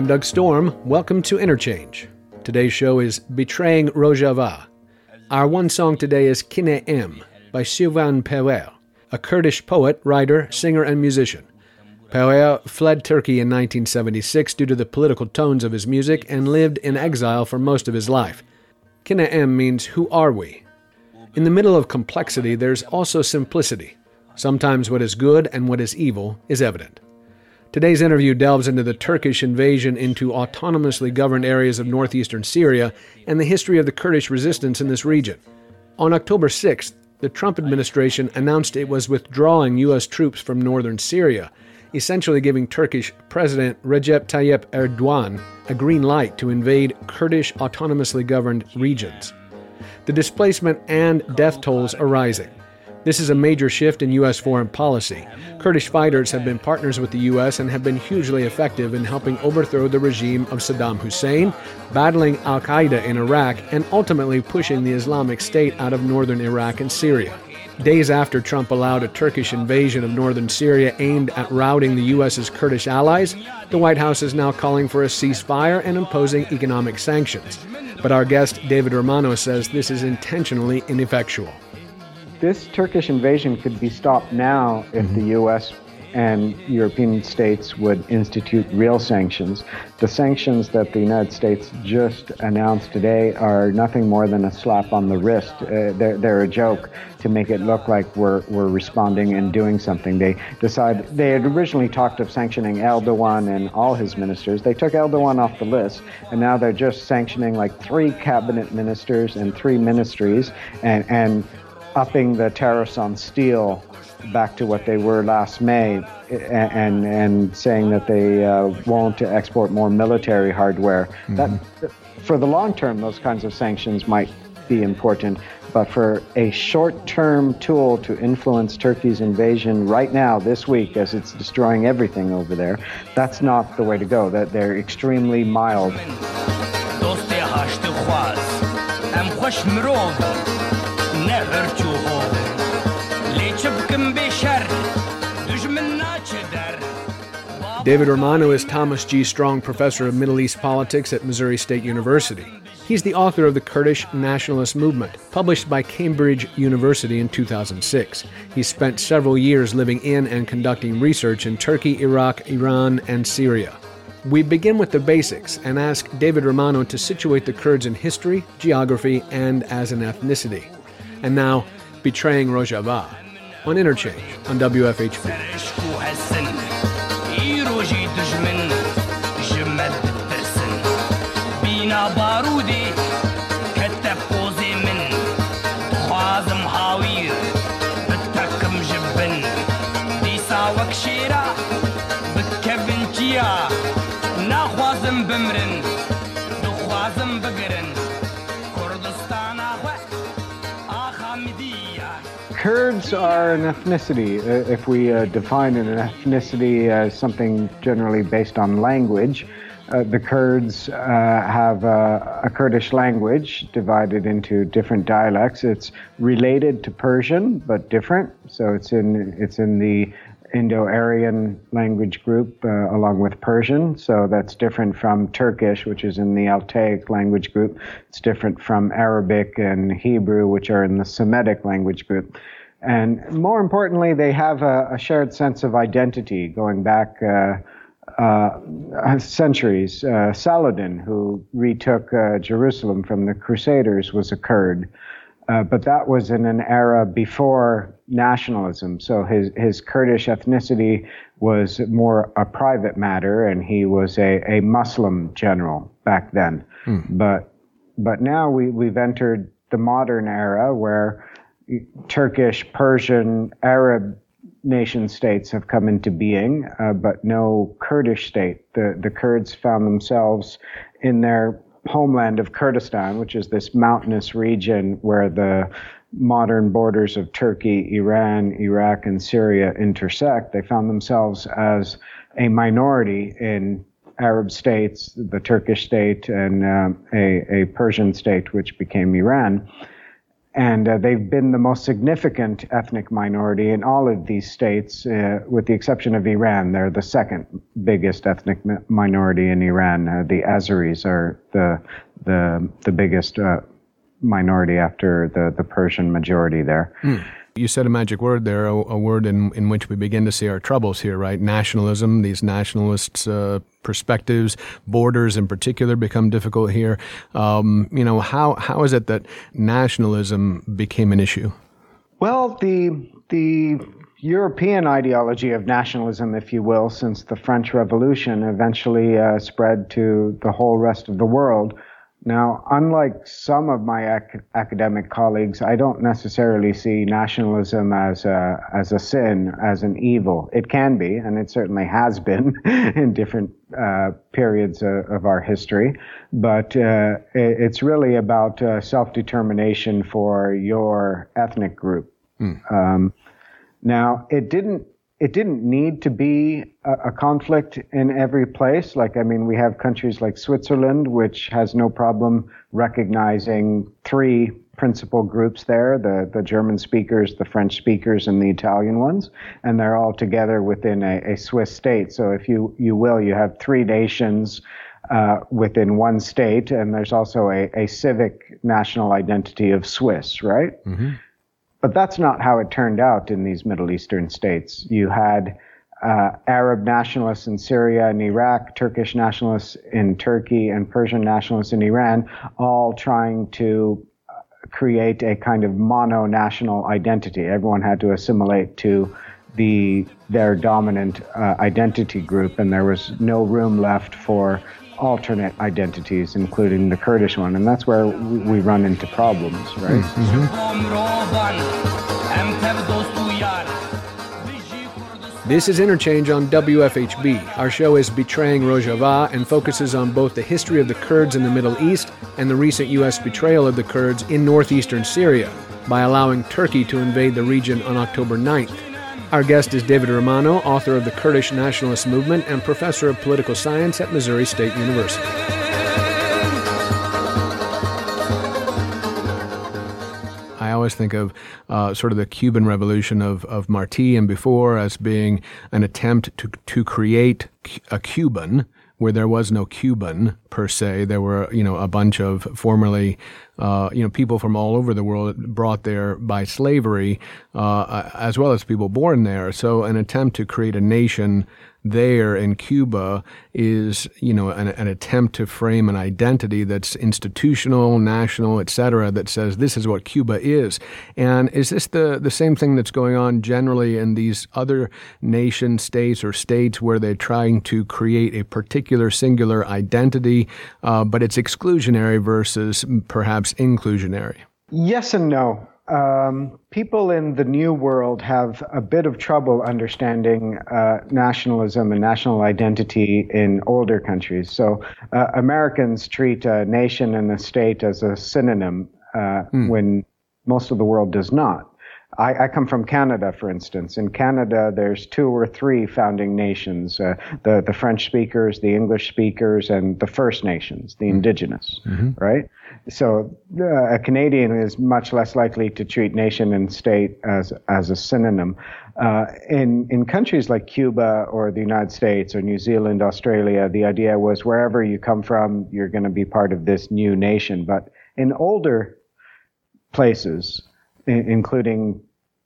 I'm Doug Storm. Welcome to Interchange. Today's show is Betraying Rojava. Our one song today is Kine by Shivan Perwer, a Kurdish poet, writer, singer, and musician. Perer fled Turkey in 1976 due to the political tones of his music and lived in exile for most of his life. Kine means who are we? In the middle of complexity, there's also simplicity. Sometimes what is good and what is evil is evident. Today's interview delves into the Turkish invasion into autonomously governed areas of northeastern Syria and the history of the Kurdish resistance in this region. On October 6th, the Trump administration announced it was withdrawing U.S. troops from northern Syria, essentially giving Turkish President Recep Tayyip Erdogan a green light to invade Kurdish autonomously governed regions. The displacement and death tolls are rising. This is a major shift in U.S. foreign policy. Kurdish fighters have been partners with the U.S. and have been hugely effective in helping overthrow the regime of Saddam Hussein, battling Al Qaeda in Iraq, and ultimately pushing the Islamic State out of northern Iraq and Syria. Days after Trump allowed a Turkish invasion of northern Syria aimed at routing the U.S.'s Kurdish allies, the White House is now calling for a ceasefire and imposing economic sanctions. But our guest, David Romano, says this is intentionally ineffectual this Turkish invasion could be stopped now if mm-hmm. the U.S. and European states would institute real sanctions. The sanctions that the United States just announced today are nothing more than a slap on the wrist. Uh, they're, they're a joke to make it look like we're, we're responding and doing something. They decide they had originally talked of sanctioning Erdogan and all his ministers. They took Erdogan off the list, and now they're just sanctioning like three cabinet ministers and three ministries, and and upping the tariffs on steel back to what they were last May and and saying that they uh, won't export more military hardware. Mm-hmm. That for the long term, those kinds of sanctions might be important, but for a short-term tool to influence Turkey's invasion right now, this week, as it's destroying everything over there, that's not the way to go. That they're extremely mild. David Romano is Thomas G. Strong Professor of Middle East Politics at Missouri State University. He's the author of The Kurdish Nationalist Movement, published by Cambridge University in 2006. He spent several years living in and conducting research in Turkey, Iraq, Iran, and Syria. We begin with the basics and ask David Romano to situate the Kurds in history, geography, and as an ethnicity. And now, Betraying Rojava on Interchange on WFHB. Kurds are an ethnicity. Uh, if we uh, define an ethnicity as something generally based on language, uh, the Kurds uh, have a, a, Kurdish language divided into different dialects. It's related to Persian, but different. So it's in it's in the Indo-Aryan language group uh, along with Persian. So that's different from Turkish, which is in the Altaic language group. It's different from Arabic and Hebrew, which are in the Semitic language group. And more importantly, they have a, a shared sense of identity going back uh, uh, centuries. Uh, Saladin, who retook uh, Jerusalem from the Crusaders, was a Kurd. Uh, but that was in an era before nationalism. So his, his Kurdish ethnicity was more a private matter, and he was a, a Muslim general back then. Hmm. But, but now we, we've entered the modern era where Turkish, Persian, Arab nation states have come into being, uh, but no Kurdish state. The, the Kurds found themselves in their homeland of Kurdistan, which is this mountainous region where the modern borders of Turkey, Iran, Iraq, and Syria intersect. They found themselves as a minority in Arab states, the Turkish state, and um, a, a Persian state, which became Iran. And uh, they've been the most significant ethnic minority in all of these states, uh, with the exception of Iran. They're the second biggest ethnic minority in Iran. Uh, the Azeris are the the the biggest uh, minority after the the Persian majority there. Mm. You said a magic word there, a, a, word in, in which we begin to see our troubles here, right? Nationalism, these nationalists' uh, perspectives, borders in particular become difficult here. Um, you know, how, how is it that nationalism became an issue? Well, the, the European ideology of nationalism, if you will, since the French Revolution eventually uh, spread to the whole rest of the world now, unlike some of my ac- academic colleagues, I don't necessarily see nationalism as a, as a sin, as an evil. It can be, and it certainly has been in different uh, periods uh, of our history. But uh, it, it's really about uh, self determination for your ethnic group. Mm. Um, now, it didn't it didn't need to be a, a, conflict in every place. Like, I mean, we have countries like Switzerland, which has no problem recognizing three principal groups there the, the German speakers, the French speakers, and the Italian ones. And they're all together within a, a Swiss state. So, if you, you will, you have three nations. Uh, within one state, and there's also a, a civic national identity of Swiss, right? Mm-hmm. But that's not how it turned out in these Middle Eastern states. You had uh, Arab nationalists in Syria and Iraq, Turkish nationalists in Turkey, and Persian nationalists in Iran, all trying to uh, create a kind of mono national identity. Everyone had to assimilate to the their dominant uh, identity group, and there was no room left for alternate identities, including the Kurdish one, and that's where we run into problems, right? Mm-hmm. This is Interchange on WFHB. Our show is Betraying Rojava and focuses on both the history of the Kurds in the Middle East and the recent U.S. betrayal of the Kurds in northeastern Syria by allowing Turkey to invade the region on October 9th. Our guest is David Romano, author of the Kurdish Nationalist Movement and professor of political science at Missouri State University. I always think of uh, sort of the Cuban Revolution of, of Martí and before as being an attempt to, to create a Cuban where there was no Cuban per se. There were, you know, a bunch of formerly, uh, you know, people from all over the world brought there by slavery, uh, as well as people born there. So an attempt to create a nation there in Cuba is, you know, an, an, attempt to frame an identity that's institutional, national, et cetera, that says this is what Cuba is. And is this the, the same thing that's going on generally in these other nation states or states where they're trying to create a particular singular identity, uh, but it's exclusionary versus perhaps inclusionary? Yes and no um, people in the new world have a bit of trouble understanding uh, nationalism and national identity in older countries. So uh, Americans treat a nation and a state as a synonym uh, mm. when most of the world does not. I, I, come from Canada, for instance. In Canada, there's two or three founding nations: uh, the the French speakers, the English speakers, and the First Nations, the mm-hmm. Indigenous. Mm-hmm. Right. So uh, a Canadian is much less likely to treat nation and state as as a synonym. Uh, in in countries like Cuba or the United States or New Zealand, Australia, the idea was wherever you come from, you're going to be part of this new nation. But in older places, including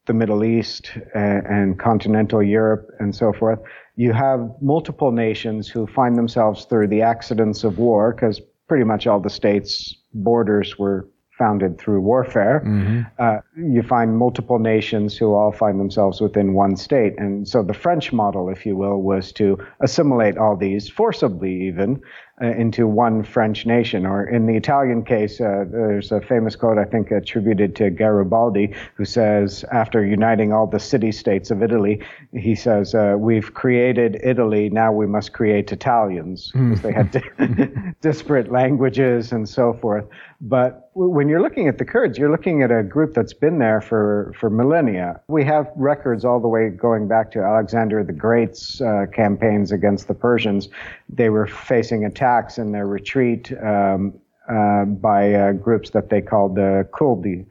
the Middle East and, and, continental Europe and so forth, you have multiple nations who find themselves through the accidents of war, because pretty much all the states' borders were founded through warfare. Mm-hmm. Uh, you find multiple nations who all find themselves within one state. And so the French model, if you will, was to assimilate all these, forcibly even, uh, into one French nation. Or in the Italian case, uh, there's a famous quote, I think, attributed to Garibaldi, who says, after uniting all the city states of Italy, he says, uh, We've created Italy, now we must create Italians, because they had disparate languages and so forth. But when you're looking at the Kurds, you're looking at a group that's been there for, for millennia. We have records all the way going back to Alexander the Great's uh, campaigns against the Persians. They were facing attacks in their retreat um, uh, by uh, groups that they called the Kuldi.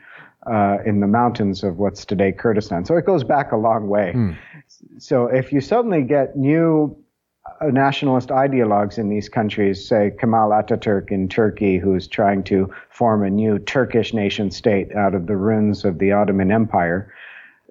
uh, in the mountains of what's today Kurdistan. So it goes back a long way. Mm. So if you suddenly get new uh, nationalist ideologues in these countries, say Kemal Ataturk in Turkey, who's trying to form a new Turkish nation state out of the ruins of the Ottoman Empire,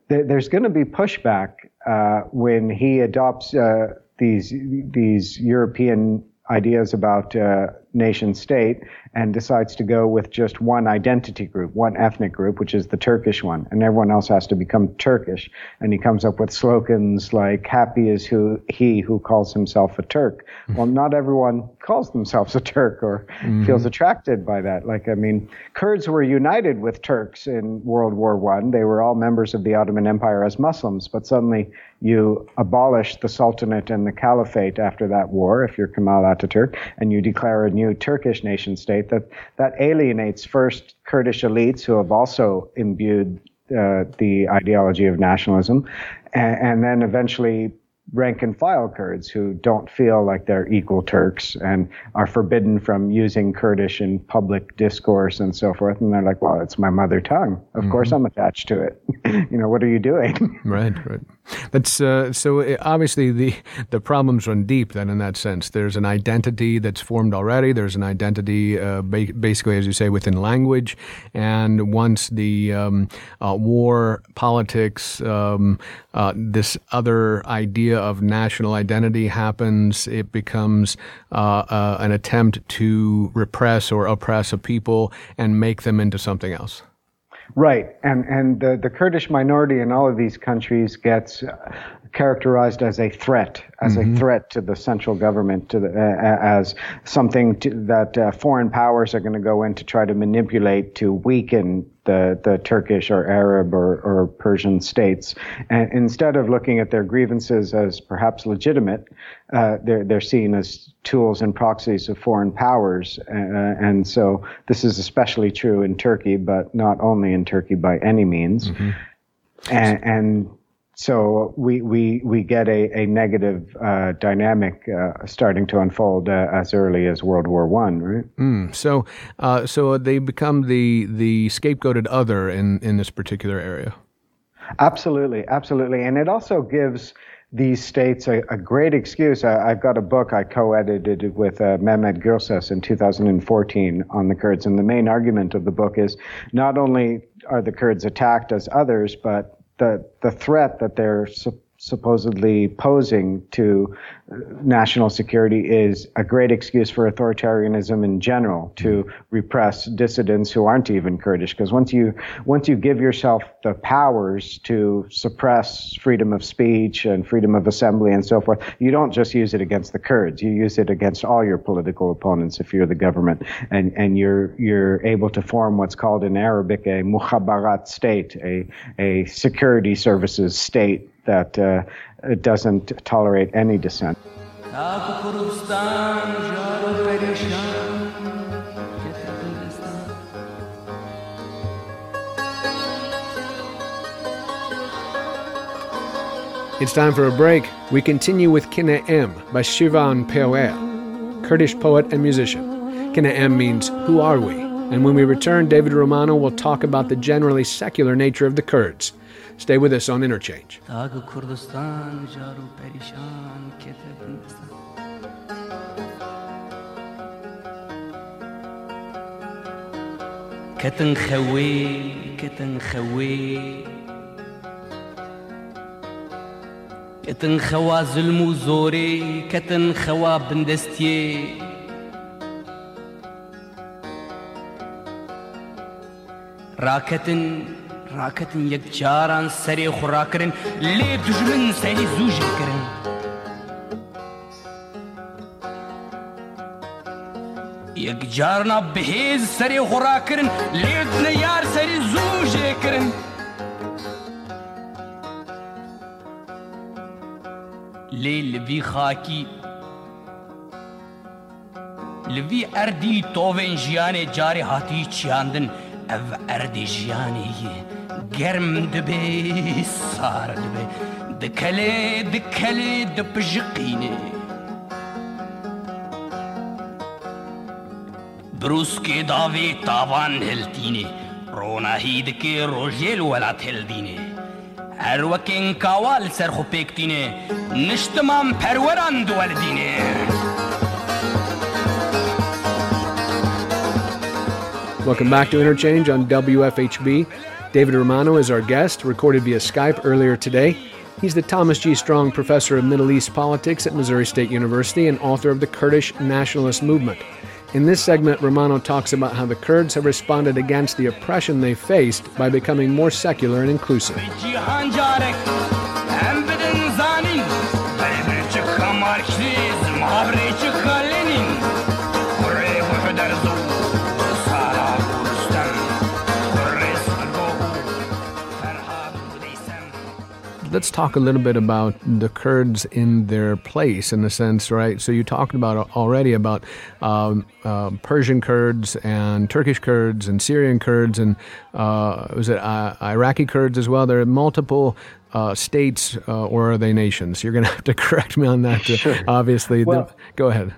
th- there's going to be pushback uh, when he adopts uh, these these European ideas about uh, nation state and decides to go with just one identity group, one ethnic group, which is the Turkish one, and everyone else has to become Turkish. And he comes up with slogans like "Happy is who he who calls himself a Turk." Well, not everyone calls themselves a Turk or mm-hmm. feels attracted by that. Like, I mean, Kurds were united with Turks in World War One. They were all members of the Ottoman Empire as Muslims, but suddenly you abolish the Sultanate and the Caliphate after that war, if you're Kemal Ataturk, and you declare a new Turkish nation state, that, that alienates first Kurdish elites who have also imbued uh, the ideology of nationalism, and, and then eventually rank and file Kurds who don't feel like they're equal Turks and are forbidden from using Kurdish in public discourse and so forth. And they're like, well, it's my mother tongue. Of mm-hmm. course I'm attached to it. you know, what are you doing? right, right. That's uh, so uh, obviously the the problems run deep. Then in that sense, there's an identity that's formed already. There's an identity, uh, ba- basically, as you say, within language. And once the um, uh, war, politics, um, uh, this other idea of national identity happens, it becomes uh, an attempt to repress or oppress a people and make them into something else. Right, and and the, the Kurdish minority in all of these countries gets characterized as a threat, as mm-hmm. a threat to the central government, to the, uh, as something to, that uh, foreign powers are going to go in to try to manipulate to weaken the, the Turkish or Arab or, or Persian states. And instead of looking at their grievances as perhaps legitimate, uh, they're, they're seen as tools and proxies of foreign powers. Uh, and so this is especially true in Turkey, but not only in Turkey by any means. Mm-hmm. And, and so we we we get a a negative uh, dynamic uh, starting to unfold uh, as early as World War One, right? Mm, so uh, so they become the the scapegoated other in in this particular area. Absolutely, absolutely, and it also gives these states a, a great excuse. I, have got a book I co-edited with uh, Mehmet Gürses in 2014 on the Kurds, and the main argument of the book is not only are the Kurds attacked as others, but the the threat that they're su- supposedly posing to uh, national security is a great excuse for authoritarianism in general to repress dissidents who aren't even Kurdish. Because once you once you give yourself the powers to suppress freedom of speech and freedom of assembly and so forth, you don't just use it against the Kurds. You use it against all your political opponents if you're the government, and and you're you're able to form what's called in Arabic a mukhabarat state, a a security services state that uh, doesn't tolerate any dissent. It's time for a break. We continue with Kine Em by Shivan Perwer, Kurdish poet and musician. Kine Em means who are we? And when we return, David Romano will talk about the generally secular nature of the Kurds. Stay with us on Interchange. کتن خوا ظلم و زوری کتن خوا بندستی را کتن راکەتن یەک جاران سەرێ خوڕاکردن لێ دژمن سەری زووژکردن یەک جارنا بەهێز سەرێ خوڕاکردن لێدنە یار سەری زووژێکردن لێ لەوی خاکی لەوی ئەردی تۆڤێن ژیانێ جارێ هاتی چیاندن ئەv ئەردی ژیانەیە گەرم دەبێ سار دەبێ دکەلێ دکەلێ دەپژقینێ بروسکێ داوێ تاوان هەلتینێ رونا هيدكي روجيل ولا تلديني اروكين كوال سرخو بيكتيني نشتمام پروران دولديني Welcome back to Interchange on WFHB. David Romano is our guest, recorded via Skype earlier today. He's the Thomas G. Strong Professor of Middle East Politics at Missouri State University and author of the Kurdish Nationalist Movement. In this segment, Romano talks about how the Kurds have responded against the oppression they faced by becoming more secular and inclusive. Let's talk a little bit about the Kurds in their place, in a sense, right? So you talked about already about um, uh, Persian Kurds and Turkish Kurds and Syrian Kurds and uh, was it uh, Iraqi Kurds as well? There are multiple uh, states, uh, or are they nations? You're going to have to correct me on that. Sure. Obviously, Well- The- go ahead.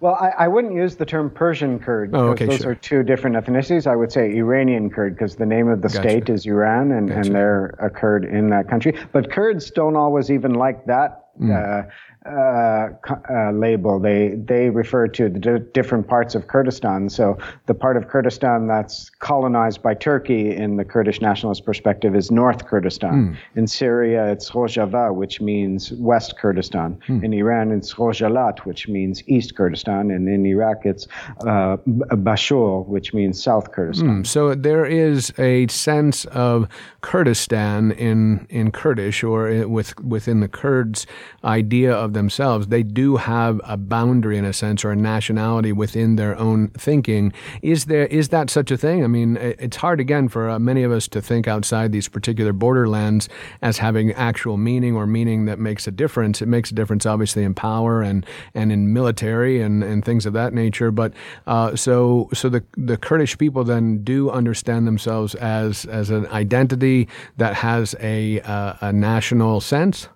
Well, I, I wouldn't use the term Persian Kurd Oh, because okay, those sure. are two different ethnicities. I would say Iranian Kurd because the name of the Gotcha. state is Iran and, Gotcha. and they're a Kurd in that country. But Kurds don't always even like that Hmm. uh, uh, uh, label. They they refer to the di- different parts of Kurdistan. So the part of Kurdistan that's colonized by Turkey in the Kurdish nationalist perspective is North Kurdistan. In Syria, it's Rojava, which means West Kurdistan. In Iran, it's Rojhilat, which means East Kurdistan. And in Iraq, it's uh, Bashur, which means South Kurdistan. So there is a sense of Kurdistan in in Kurdish or with within the Kurds' idea of themselves. They do have a boundary in a sense or a nationality within their own thinking. Is there is that such a thing? I mean, it's hard again for uh, many of us to think outside these particular borderlands as having actual meaning or meaning that makes a difference. It makes a difference, obviously, in power and and in military and, and things of that nature. But uh, so so the the Kurdish people then do understand themselves as as an identity that has a uh, a national sense.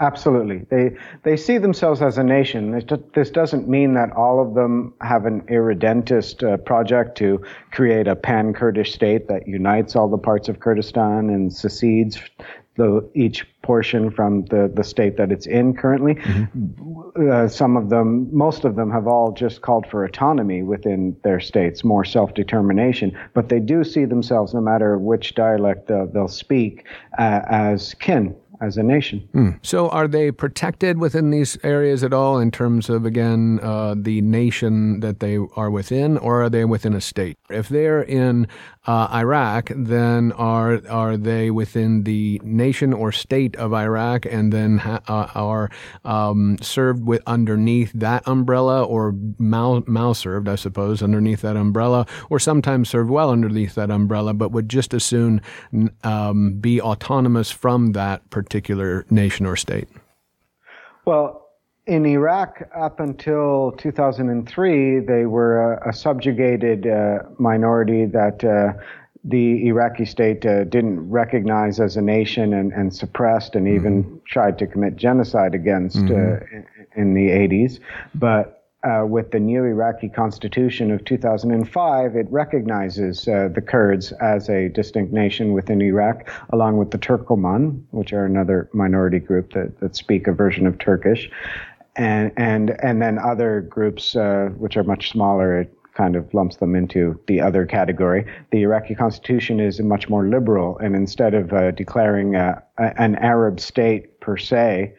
Absolutely. They they see themselves as a nation. This This doesn't mean that all of them have an irredentist uh, project to create a pan-Kurdish state that unites all the parts of Kurdistan and secedes the, each portion from the, the state that it's in currently. Uh, some of them, most of them have all just called for autonomy within their states, more self-determination. But they do see themselves, no matter which dialect they'll, they'll speak, uh, as kin, as a nation. So, are they protected within these areas at all in terms of, again, uh, the nation that they are within, or are they within a state? If they're in uh, Iraq, then are are they within the nation or state of Iraq, and then ha- uh, are um, served with underneath that umbrella, or mal served, I suppose, underneath that umbrella, or sometimes served well underneath that umbrella, but would just as soon um, be autonomous from that particular nation or state? Well, in Iraq, up until 2003, they were a, a subjugated uh, minority that uh, the Iraqi state uh, didn't recognize as a nation and, and suppressed and even tried to commit genocide against uh, in, in the 80s. But uh, with the new Iraqi constitution of 2005, it recognizes uh, the Kurds as a distinct nation within Iraq, along with the Turkoman, which are another minority group that, that speak a version of Turkish, and and and then other groups uh, which are much smaller. It kind of lumps them into the other category. The Iraqi constitution is much more liberal, and instead of uh, declaring uh, a, an Arab state per se,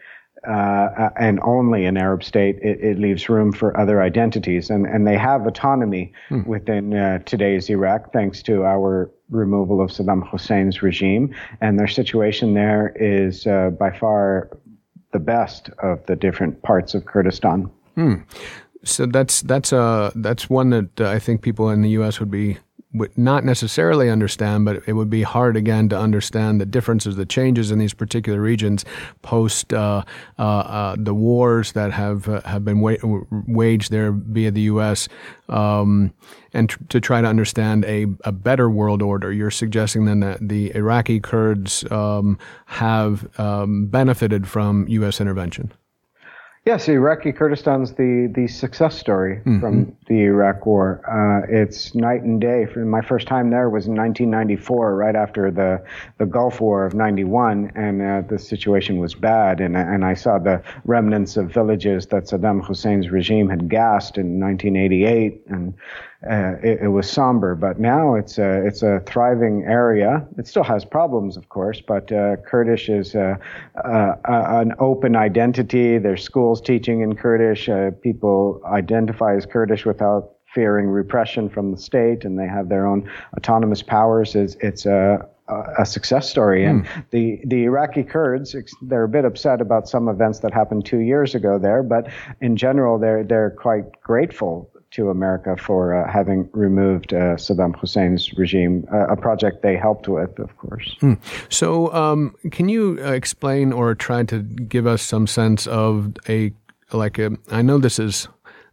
uh, and only an Arab state, it, it leaves room for other identities. And, and they have autonomy within uh, today's Iraq thanks to our removal of Saddam Hussein's regime. And their situation there is uh, by far the best of the different parts of Kurdistan. So that's that's uh that's one that uh, I think people in the U.S. would be would not necessarily understand, but it would be hard again to understand the differences, the changes in these particular regions post uh, uh, uh, the wars that have uh, have been wa- waged there via the U.S. Um, and tr- to try to understand a, a better world order. You're suggesting then that the Iraqi Kurds um, have um, benefited from U.S. intervention. Yes, Iraqi Kurdistan's the, the success story from the Iraq War. Uh, it's night and day. My first time there was in 1994, right after the, the Gulf War of 91, and uh, the situation was bad. And, and I saw the remnants of villages that Saddam Hussein's regime had gassed in 1988, and uh, it, it, was somber. But now it's a, it's a thriving area. It still has problems, of course, but uh, Kurdish is uh, uh, an open identity. There's schools teaching in Kurdish. People identify as Kurdish without fearing repression from the state, and they have their own autonomous powers. It's, it's a a success story. And mm. the, the Iraqi Kurds, they're a bit upset about some events that happened two years ago there, but in general, they're, they're quite grateful to America for uh, having removed uh, Saddam Hussein's regime, uh, a project they helped with, of course. Hmm. So, um, can you uh, explain or try to give us some sense of a like a? I know this is.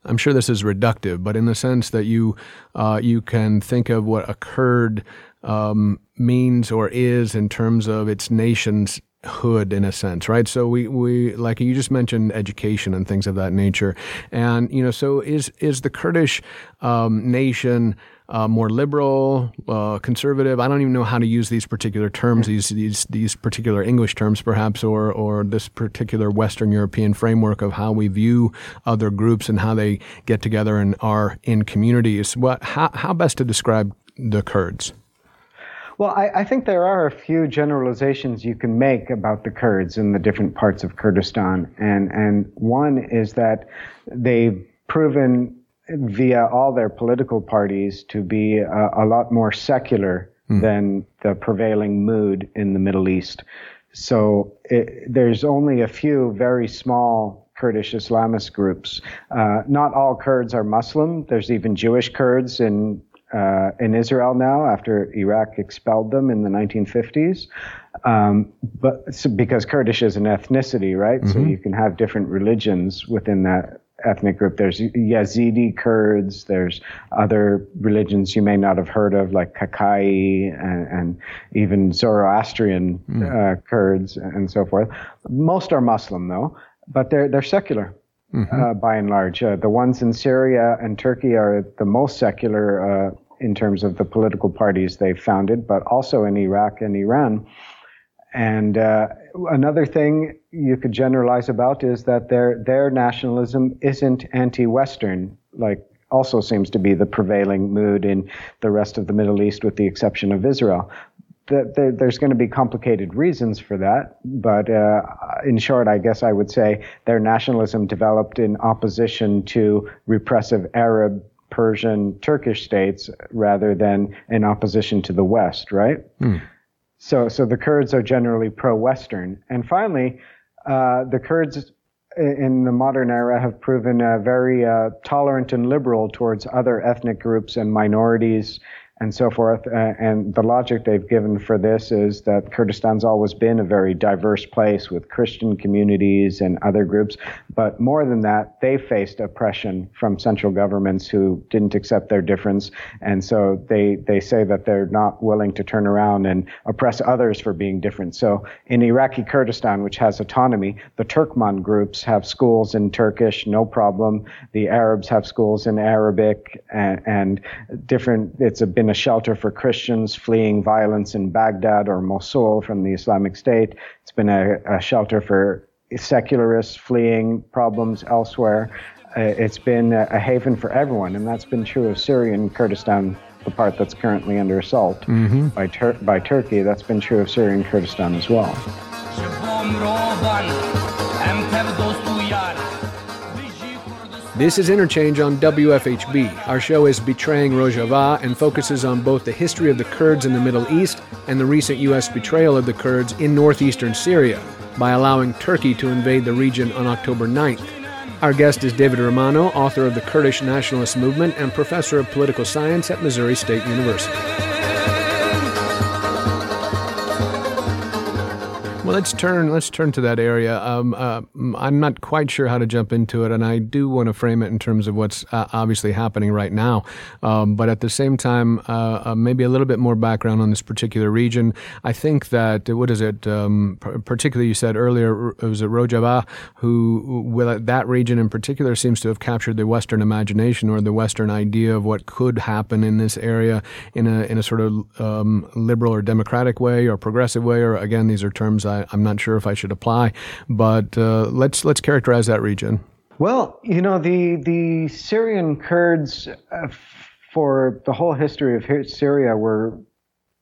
I'm sure this is reductive, but in the sense that you uh, you can think of what occurred um, means or is in terms of its nation's hood in a sense, right? So we, we like you just mentioned education and things of that nature, and you know, so is is the Kurdish um, nation uh, more liberal, uh, conservative? I don't even know how to use these particular terms, these these these particular English terms, perhaps, or or this particular Western European framework of how we view other groups and how they get together and are in communities. What how how best to describe the Kurds? Well, I, I, think there are a few generalizations you can make about the Kurds in the different parts of Kurdistan. And, and one is that they've proven via all their political parties to be a, a lot more secular mm. than the prevailing mood in the Middle East. So it, there's only a few very small Kurdish Islamist groups. Uh, not all Kurds are Muslim. There's even Jewish Kurds in uh, in Israel now after Iraq expelled them in the 1950s. Um, but so because Kurdish is an ethnicity, right? Mm-hmm. So you can have different religions within that ethnic group. There's Yazidi Kurds. There's other religions you may not have heard of, like Kakai and, and even Zoroastrian mm. uh, Kurds and so forth. Most are Muslim though, but they're they're secular. Mm-hmm. Uh, by and large. Uh, the ones in Syria and Turkey are the most secular uh, in terms of the political parties they've founded, but also in Iraq and Iran. And uh, another thing you could generalize about is that their their nationalism isn't anti-Western, like also seems to be the prevailing mood in the rest of the Middle East, with the exception of Israel there's going to be complicated reasons for that, but uh, in short, I guess I would say their nationalism developed in opposition to repressive Arab, Persian, Turkish states rather than in opposition to the West, right? Mm. So, so the Kurds are generally pro-Western. And finally, uh, the Kurds in the modern era have proven uh, very uh, tolerant and liberal towards other ethnic groups and minorities and so forth. Uh, and the logic they've given for this is that Kurdistan's always been a very diverse place with Christian communities and other groups. But more than that, they faced oppression from central governments who didn't accept their difference. And so they, they say that they're not willing to turn around and oppress others for being different. So in Iraqi Kurdistan, which has autonomy, the Turkmen groups have schools in Turkish, no problem. The Arabs have schools in Arabic and, and different, it's a, been a shelter for Christians fleeing violence in Baghdad or Mosul from the Islamic State. It's been a, a shelter for secularists fleeing problems elsewhere. Uh, it's been a, a, haven for everyone, and that's been true of Syrian Kurdistan, the part that's currently under assault mm-hmm. by, Tur- by Turkey. That's been true of Syrian Kurdistan as well. This is Interchange on WFHB. Our show is Betraying Rojava and focuses on both the history of the Kurds in the Middle East and the recent U.S. betrayal of the Kurds in northeastern Syria by allowing Turkey to invade the region on October 9th. Our guest is David Romano, author of the Kurdish Nationalist Movement and professor of political science at Missouri State University. Well, let's turn let's turn to that area. Um, uh, I'm not quite sure how to jump into it, and I do want to frame it in terms of what's uh, obviously happening right now. Um, but at the same time, uh, uh maybe a little bit more background on this particular region. I think that what is it? Um, particularly, you said earlier it was a Rojava who, well, that region in particular, seems to have captured the Western imagination or the Western idea of what could happen in this area in a in a sort of um, liberal or democratic way or progressive way. Or again, these are terms I, am not sure if I should apply, but uh, let's let's characterize that region. Well, you know the the Syrian Kurds uh, for the whole history of Syria were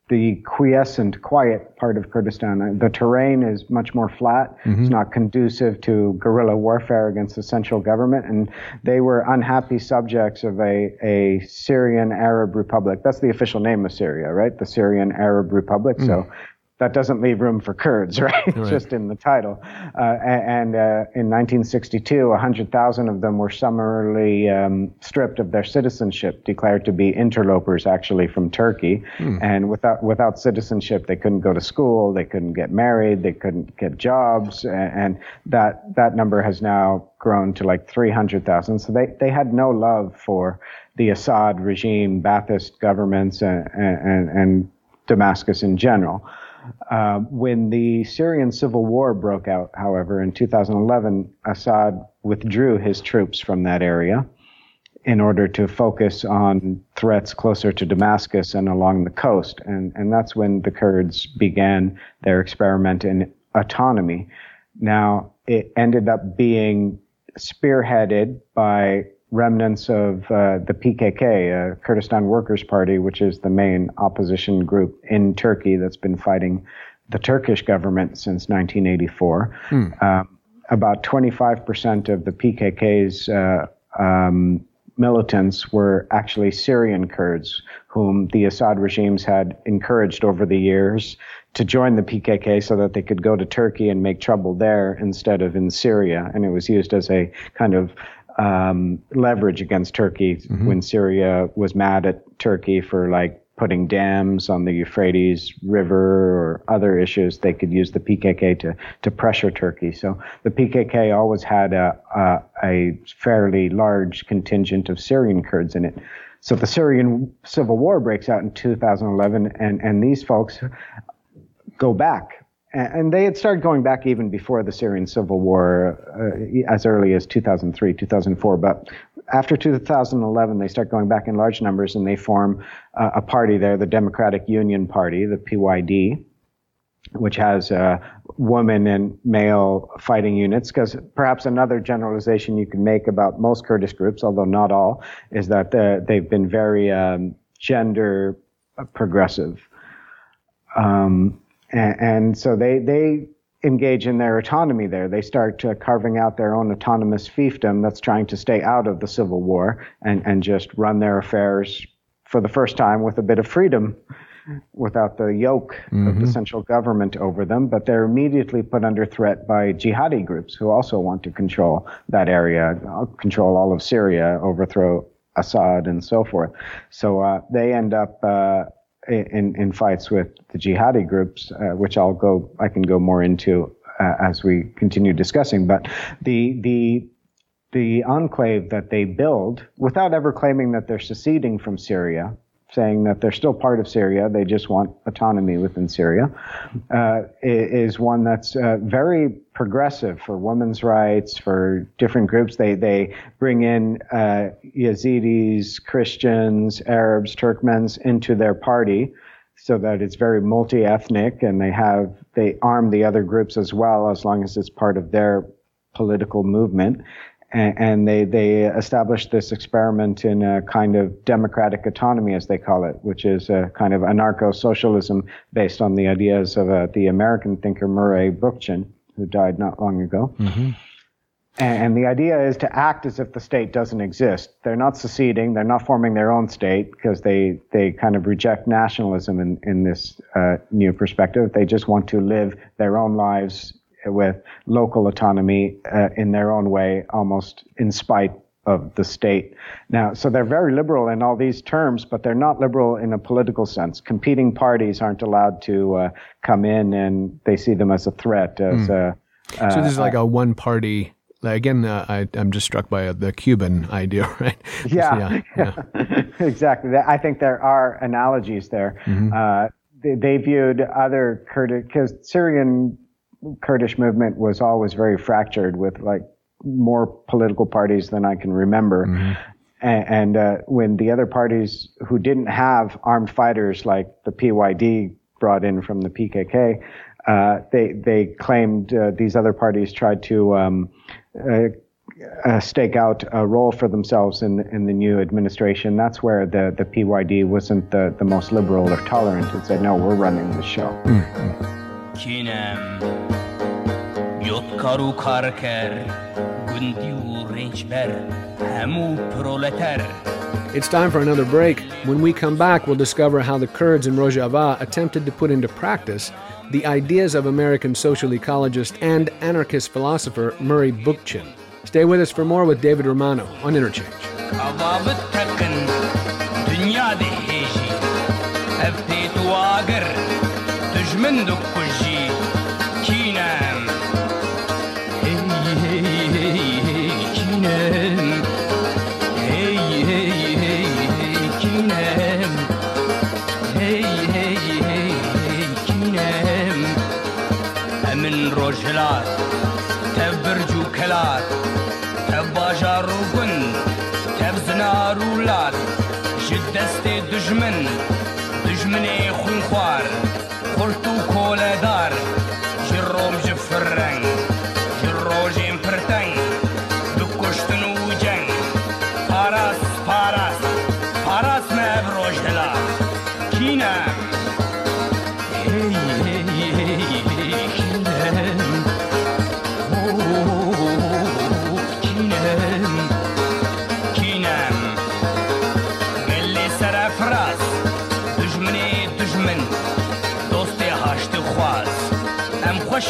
the quiescent, quiet part of Kurdistan. The terrain is much more flat. Mm-hmm. It's not conducive to guerrilla warfare against the central government. And they were unhappy subjects of a, a Syrian Arab Republic. That's the official name of Syria, right? The Syrian Arab Republic. Mm. So that doesn't leave room for Kurds, right? right. Just in the title. Uh, and uh, in 1962, 100,000 of them were summarily um, stripped of their citizenship, declared to be interlopers actually from Turkey. Hmm. And without, without citizenship, they couldn't go to school, they couldn't get married, they couldn't get jobs. And that, that number has now grown to like 300,000. So they, they had no love for the Assad regime, Ba'athist governments, and, and, and Damascus in general. Uh, when the Syrian civil war broke out, however, in 2011, Assad withdrew his troops from that area in order to focus on threats closer to Damascus and along the coast. And, and that's when the Kurds began their experiment in autonomy. Now, it ended up being spearheaded by remnants of uh, the PKK, uh, Kurdistan Workers' Party, which is the main opposition group in Turkey that's been fighting the Turkish government since 1984. Hmm. Um, about 25% of the PKK's uh, um, militants were actually Syrian Kurds, whom the Assad regimes had encouraged over the years to join the PKK so that they could go to Turkey and make trouble there instead of in Syria. And it was used as a kind of um, leverage against Turkey mm-hmm. when Syria was mad at Turkey for like putting dams on the Euphrates River or other issues. They could use the PKK to to pressure Turkey. So the PKK always had a a, a fairly large contingent of Syrian Kurds in it. So the Syrian civil war breaks out in 2011, and and these folks go back and they had started going back even before the Syrian civil war, uh, as early as 2003, 2004. But after 2011, they start going back in large numbers and they form uh, a party there, the Democratic Union Party, the PYD, which has uh, women and male fighting units. Because perhaps another generalization you can make about most Kurdish groups, although not all, is that uh, they've been very um, gender progressive. Um, and, and so they, they engage in their autonomy there. They start uh, carving out their own autonomous fiefdom that's trying to stay out of the civil war and, and just run their affairs for the first time with a bit of freedom without the yoke mm-hmm. of the mm-hmm. central government over them. But they're immediately put under threat by jihadi groups who also want to control that area, uh, control all of Syria, overthrow Assad, and so forth. So uh, they end up uh, in, in fights with the jihadi groups, uh, which I'll go, I can go more into uh, as we continue discussing. But the the the enclave that they build, without ever claiming that they're seceding from Syria, saying that they're still part of Syria, they just want autonomy within Syria, uh, is one that's uh, very progressive for women's rights, for different groups. They they bring in uh, Yazidis, Christians, Arabs, Turkmens into their party, so that it's very multi-ethnic, and they have they arm the other groups as well, as long as it's part of their political movement and, they they established this experiment in a kind of democratic autonomy, as they call it, which is a kind of anarcho-socialism based on the ideas of uh, the American thinker Murray Bookchin, who died not long ago. Mm-hmm. And, the idea is to act as if the state doesn't exist. They're not seceding. They're not forming their own state because they, they kind of reject nationalism in, in this uh, new perspective. They just want to live their own lives with local autonomy uh, in their own way, almost in spite of the state. Now, so they're very liberal in all these terms, but they're not liberal in a political sense. Competing parties aren't allowed to uh, come in, and they see them as a threat. As mm. a, uh, so this is like a one-party. Again, uh, I, am just struck by the Cuban idea, right? Yeah, yeah, yeah. exactly. I think there are analogies there. Mm-hmm. Uh, they, they, viewed other Kurdish because Syrian Kurdish movement was always very fractured with like more political parties than I can remember. Mm-hmm. And, and uh, when the other parties who didn't have armed fighters like the PYD brought in from the PKK, uh, they they claimed uh, these other parties tried to um, uh, uh, stake out a role for themselves in in the new administration. That's where the, the PYD wasn't the, the most liberal or tolerant and said, no, we're running the show. Mm-hmm. It's time for another break. When we come back, we'll discover how the Kurds in Rojava attempted to put into practice the ideas of American social ecologist and anarchist philosopher Murray Bookchin. Stay with us for more with David Romano on Interchange.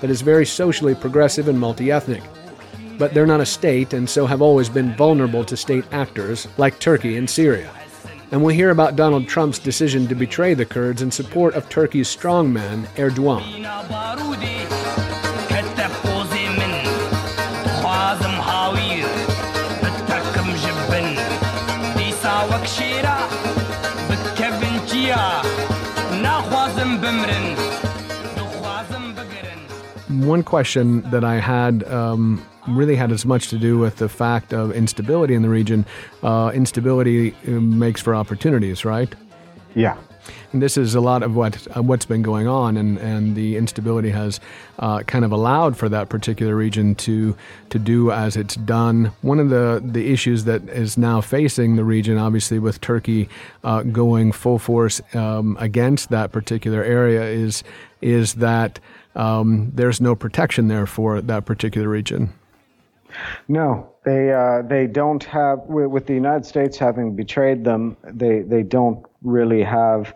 that is very socially progressive and multi ethnic. But they're not a state and so have always been vulnerable to state actors like Turkey and Syria. And we'll hear about Donald Trump's decision to betray the Kurds in support of Turkey's strongman, Erdogan. One question that I had um, really had as much to do with the fact of instability in the region. Uh, instability uh, makes for opportunities, right? Yeah. And this is a lot of what uh, what's been going on, and, and the instability has uh, kind of allowed for that particular region to to do as it's done. One of the the issues that is now facing the region, obviously, with Turkey uh, going full force um, against that particular area, is is that um, there's no protection there for that particular region. No, they uh, they don't have with the United States having betrayed them. They they don't really have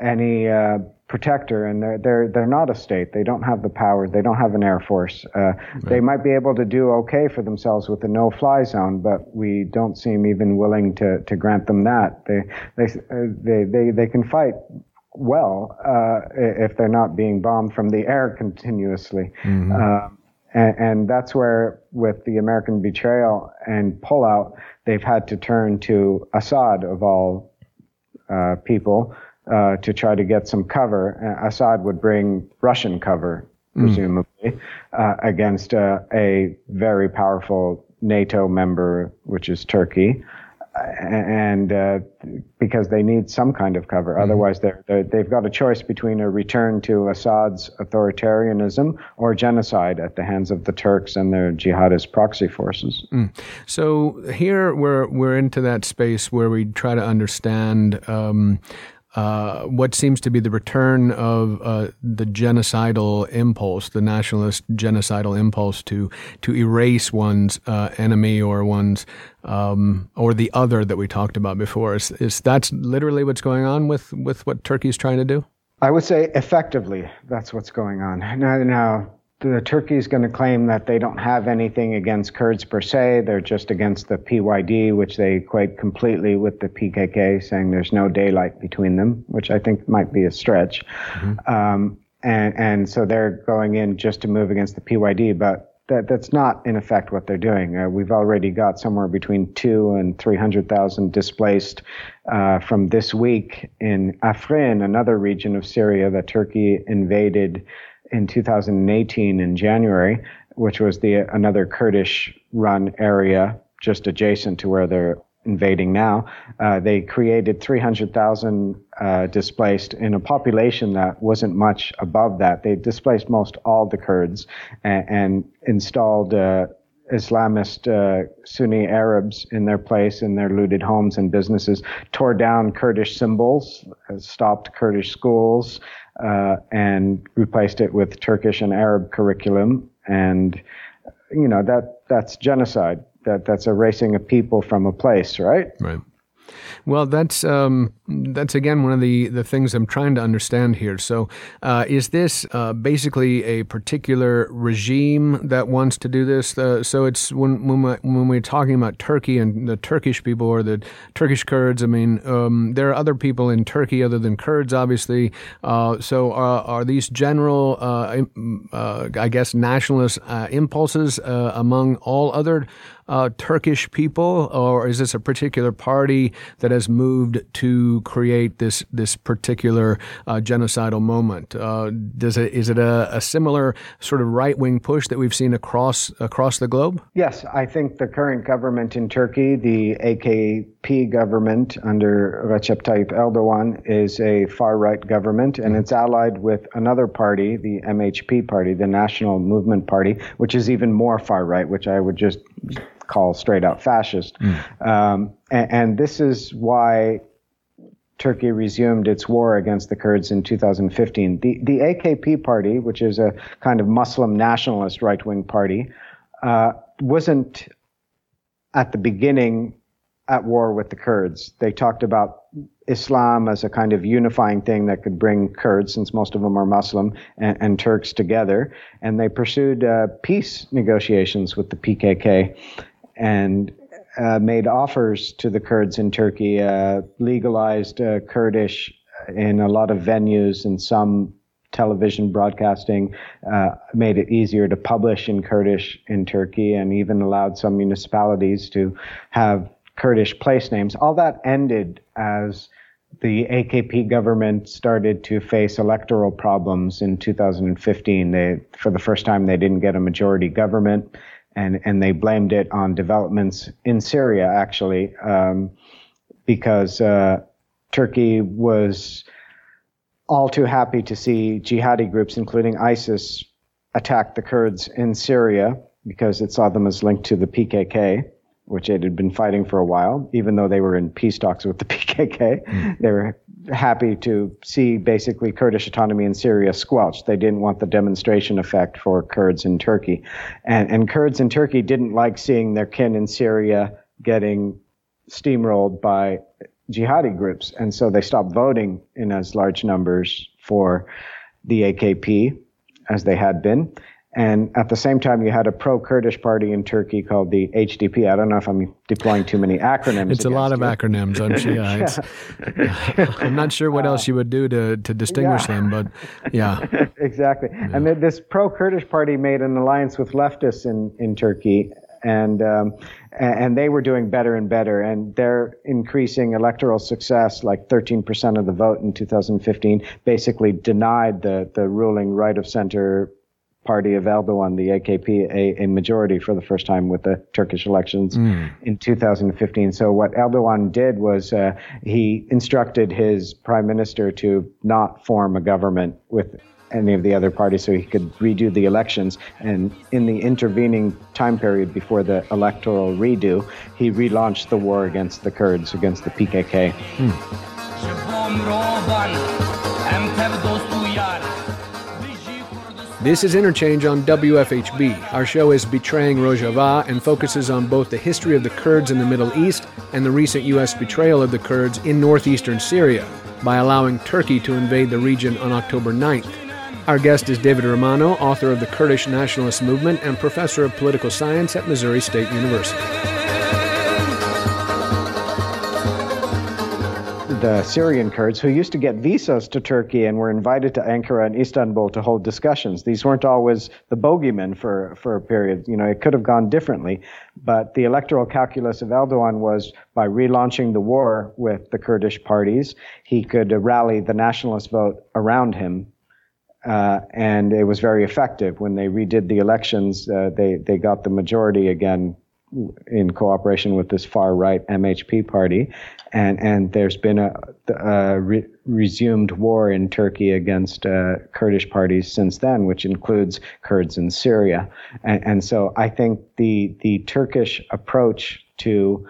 any uh, protector, and they're they're they're not a state. They don't have the power. They don't have an air force. Uh, right. They might be able to do okay for themselves with the no-fly zone, but we don't seem even willing to to grant them that. They they uh, they they, they can fight well uh, if they're not being bombed from the air continuously. Mm-hmm. Uh, and, and, that's where, with the American betrayal and pullout, they've had to turn to Assad, of all uh, people, uh, to try to get some cover. Assad would bring Russian cover, mm. presumably, mm. against uh, a very powerful NATO member, which is Turkey. and uh, because they need some kind of cover. Mm-hmm. Otherwise, they're, they have got a choice between a return to Assad's authoritarianism or genocide at the hands of the Turks and their jihadist proxy forces. Mm. So here we're we're into that space where we try to understand. Um, uh, what seems to be the return of uh, the genocidal impulse, the nationalist genocidal impulse to to erase one's uh, enemy or one's um, or the other that we talked about before. Is, is that's literally what's going on with with what Turkey's trying to do? I would say effectively that's what's going on. Now, now the Turkey is going to claim that they don't have anything against Kurds per se. They're just against the PYD, which they equate completely with the PKK, saying there's no daylight between them, which I think might be a stretch. Mm-hmm. Um, and, and so they're going in just to move against the PYD, but that, that's not in effect what they're doing. Uh, we've already got somewhere between two and 300,000 displaced uh, from this week in Afrin, another region of Syria that Turkey invaded in 2018 in January, which was the another Kurdish-run area just adjacent to where they're invading now. Uh, they created 300,000 uh, displaced in a population that wasn't much above that. They displaced most all the Kurds and, and installed uh, Islamist uh, Sunni Arabs in their place in their looted homes and businesses, tore down Kurdish symbols, uh, stopped Kurdish schools, uh, and replaced it with Turkish and Arab curriculum. And, you know, that, that's genocide. That, that's erasing a people from a place, right? Right. Well, that's um, that's again one of the, the things I'm trying to understand here. So, uh, is this uh, basically a particular regime that wants to do this? Uh, so, it's when when, we, when we're talking about Turkey and the Turkish people or the Turkish Kurds. I mean, um, there are other people in Turkey other than Kurds, obviously. Uh, so, are, are these general, uh, uh, I guess, nationalist impulses among all other? Uh, Turkish people, or is this a particular party that has moved to create this this particular uh, genocidal moment? Uh, does it is it a, a similar sort of right wing push that we've seen across across the globe? Yes, I think the current government in Turkey, the AKP government under Recep Tayyip Erdogan, is a far right government, and it's allied with another party, the MHP party, the National Movement Party, which is even more far right, which I would just call straight out fascist. Mm. Um, and, and, this is why Turkey resumed its war against the Kurds in 2015. The, the AKP party, which is a kind of Muslim nationalist right wing party, uh, wasn't at the beginning at war with the Kurds. They talked about Islam as a kind of unifying thing that could bring Kurds, since most of them are Muslim, and, and Turks together. And they pursued uh, peace negotiations with the PKK and uh, made offers to the Kurds in Turkey, uh, legalized uh, Kurdish in a lot of venues and some television broadcasting, uh, made it easier to publish in Kurdish in Turkey, and even allowed some municipalities to have Kurdish place names. All that ended as the AKP government started to face electoral problems in 2015. They, for the first time, they didn't get a majority government and and they blamed it on developments in Syria actually um, because uh, Turkey was all too happy to see jihadi groups, including ISIS, attack the Kurds in Syria because it saw them as linked to the PKK which it had been fighting for a while, even though they were in peace talks with the PKK. Mm. They were happy to see basically Kurdish autonomy in Syria squelched. They didn't want the demonstration effect for Kurds in Turkey. And, and Kurds in Turkey didn't like seeing their kin in Syria getting steamrolled by jihadi groups. And so they stopped voting in as large numbers for the AKP as they had been. And at the same time, you had a pro-Kurdish party in Turkey called the HDP. I don't know if I'm deploying too many acronyms. It's a lot of acronyms. I'm, sure, yeah, yeah. I'm not sure what else you would do to, to distinguish yeah. them, but yeah. exactly. And this pro-Kurdish party made an alliance with leftists in, in Turkey. And um, and they were doing better and better, and their increasing electoral success, like 13% of the vote in 2015, basically denied the the ruling right of center party of Erdogan, the AKP, a, a majority for the first time with the Turkish elections mm. in 2015. So what Erdogan did was uh, he instructed his prime minister to not form a government with any of the other parties so he could redo the elections. And in the intervening time period before the electoral redo, he relaunched the war against the Kurds, against the PKK. Hmm. This is Interchange on WFHB. Our show is Betraying Rojava and focuses on both the history of the Kurds in the Middle East and the recent U.S. betrayal of the Kurds in northeastern Syria by allowing Turkey to invade the region on October 9th. Our guest is David Romano, author of the Kurdish Nationalist Movement and professor of political science at Missouri State University. The Syrian Kurds, who used to get visas to Turkey and were invited to Ankara and Istanbul to hold discussions. These weren't always the bogeymen for, for a period. You know, it could have gone differently. But the electoral calculus of Erdogan was by relaunching the war with the Kurdish parties, he could rally the nationalist vote around him uh, and it was very effective. When they redid the elections, uh, they they got the majority again in cooperation with this far right MHP party, and and there's been a, a re- resumed war in Turkey against uh, Kurdish parties since then, which includes Kurds in Syria, and, and so I think the the Turkish approach to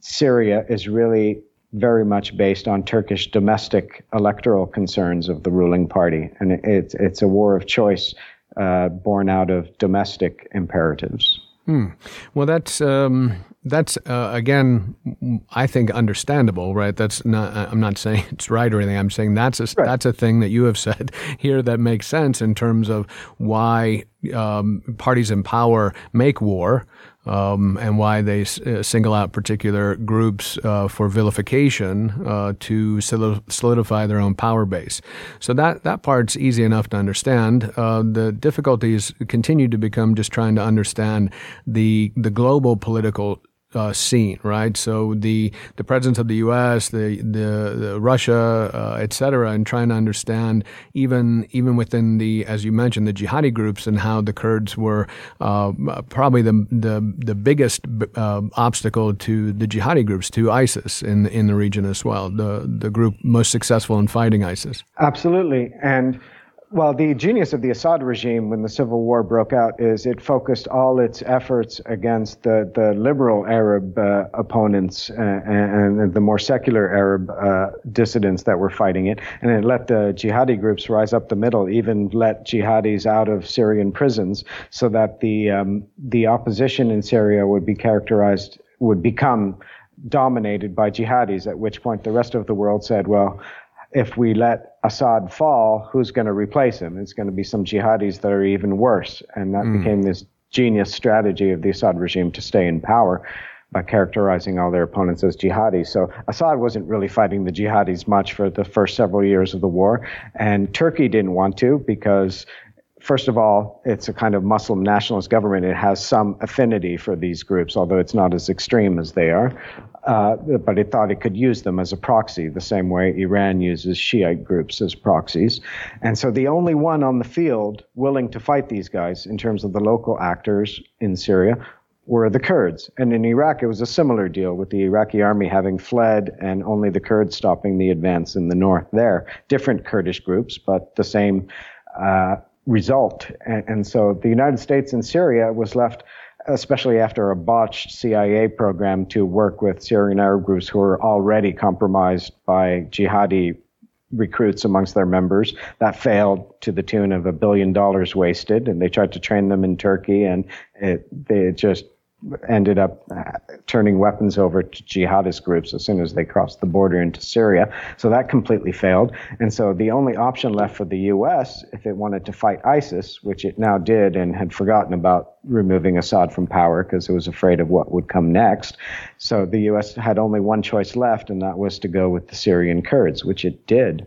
Syria is really very much based on Turkish domestic electoral concerns of the ruling party, and it's it's a war of choice uh, born out of domestic imperatives. Hmm. Well, that's um, that's uh, again, I think understandable, right? That's not. I'm not saying it's right or anything. I'm saying that's a right. that's a thing that you have said here that makes sense in terms of why um, parties in power make war um, and why they uh, single out particular groups uh, for vilification uh, to solidify their own power base. So that that part's easy enough to understand. Uh, the difficulties continue to become just trying to understand the the global political uh, scene, right? So the the presence of the U.S., the the, the Russia, uh, et cetera, and trying to understand even even within the, as you mentioned, the jihadi groups and how the Kurds were uh, probably the the the biggest uh, obstacle to the jihadi groups to ISIS in in the region as well. The the group most successful in fighting ISIS. Absolutely, and well, the genius of the Assad regime when the civil war broke out is it focused all its efforts against the, the liberal Arab uh, opponents uh, and, and, the more secular Arab uh, dissidents that were fighting it. And it let the jihadi groups rise up the middle, even let jihadis out of Syrian prisons so that the, um, the opposition in Syria would be characterized, would become dominated by jihadis, at which point the rest of the world said, well, if we let Assad fall, who's going to replace him? It's going to be some jihadis that are even worse. And that mm. became this genius strategy of the Assad regime to stay in power by characterizing all their opponents as jihadis. So Assad wasn't really fighting the jihadis much for the first several years of the war. And Turkey didn't want to because first of all, it's a kind of Muslim nationalist government. It has some affinity for these groups, although it's not as extreme as they are. Uh, but it thought it could use them as a proxy, the same way Iran uses Shiite groups as proxies. And so the only one on the field willing to fight these guys in terms of the local actors in Syria were the Kurds. And in Iraq, it was a similar deal with the Iraqi army having fled and only the Kurds stopping the advance in the north there. Different Kurdish groups, but the same uh, result. And, and so the United States in Syria was left especially after a botched CIA program to work with Syrian Arab groups who were already compromised by jihadi recruits amongst their members. That failed to the tune of a billion dollars wasted, and they tried to train them in Turkey, and it, they just ended up uh, turning weapons over to jihadist groups as soon as they crossed the border into Syria. So that completely failed. And so the only option left for the U.S., if it wanted to fight ISIS, which it now did and had forgotten about removing Assad from power because it was afraid of what would come next. So the U.S. had only one choice left, and that was to go with the Syrian Kurds, which it did.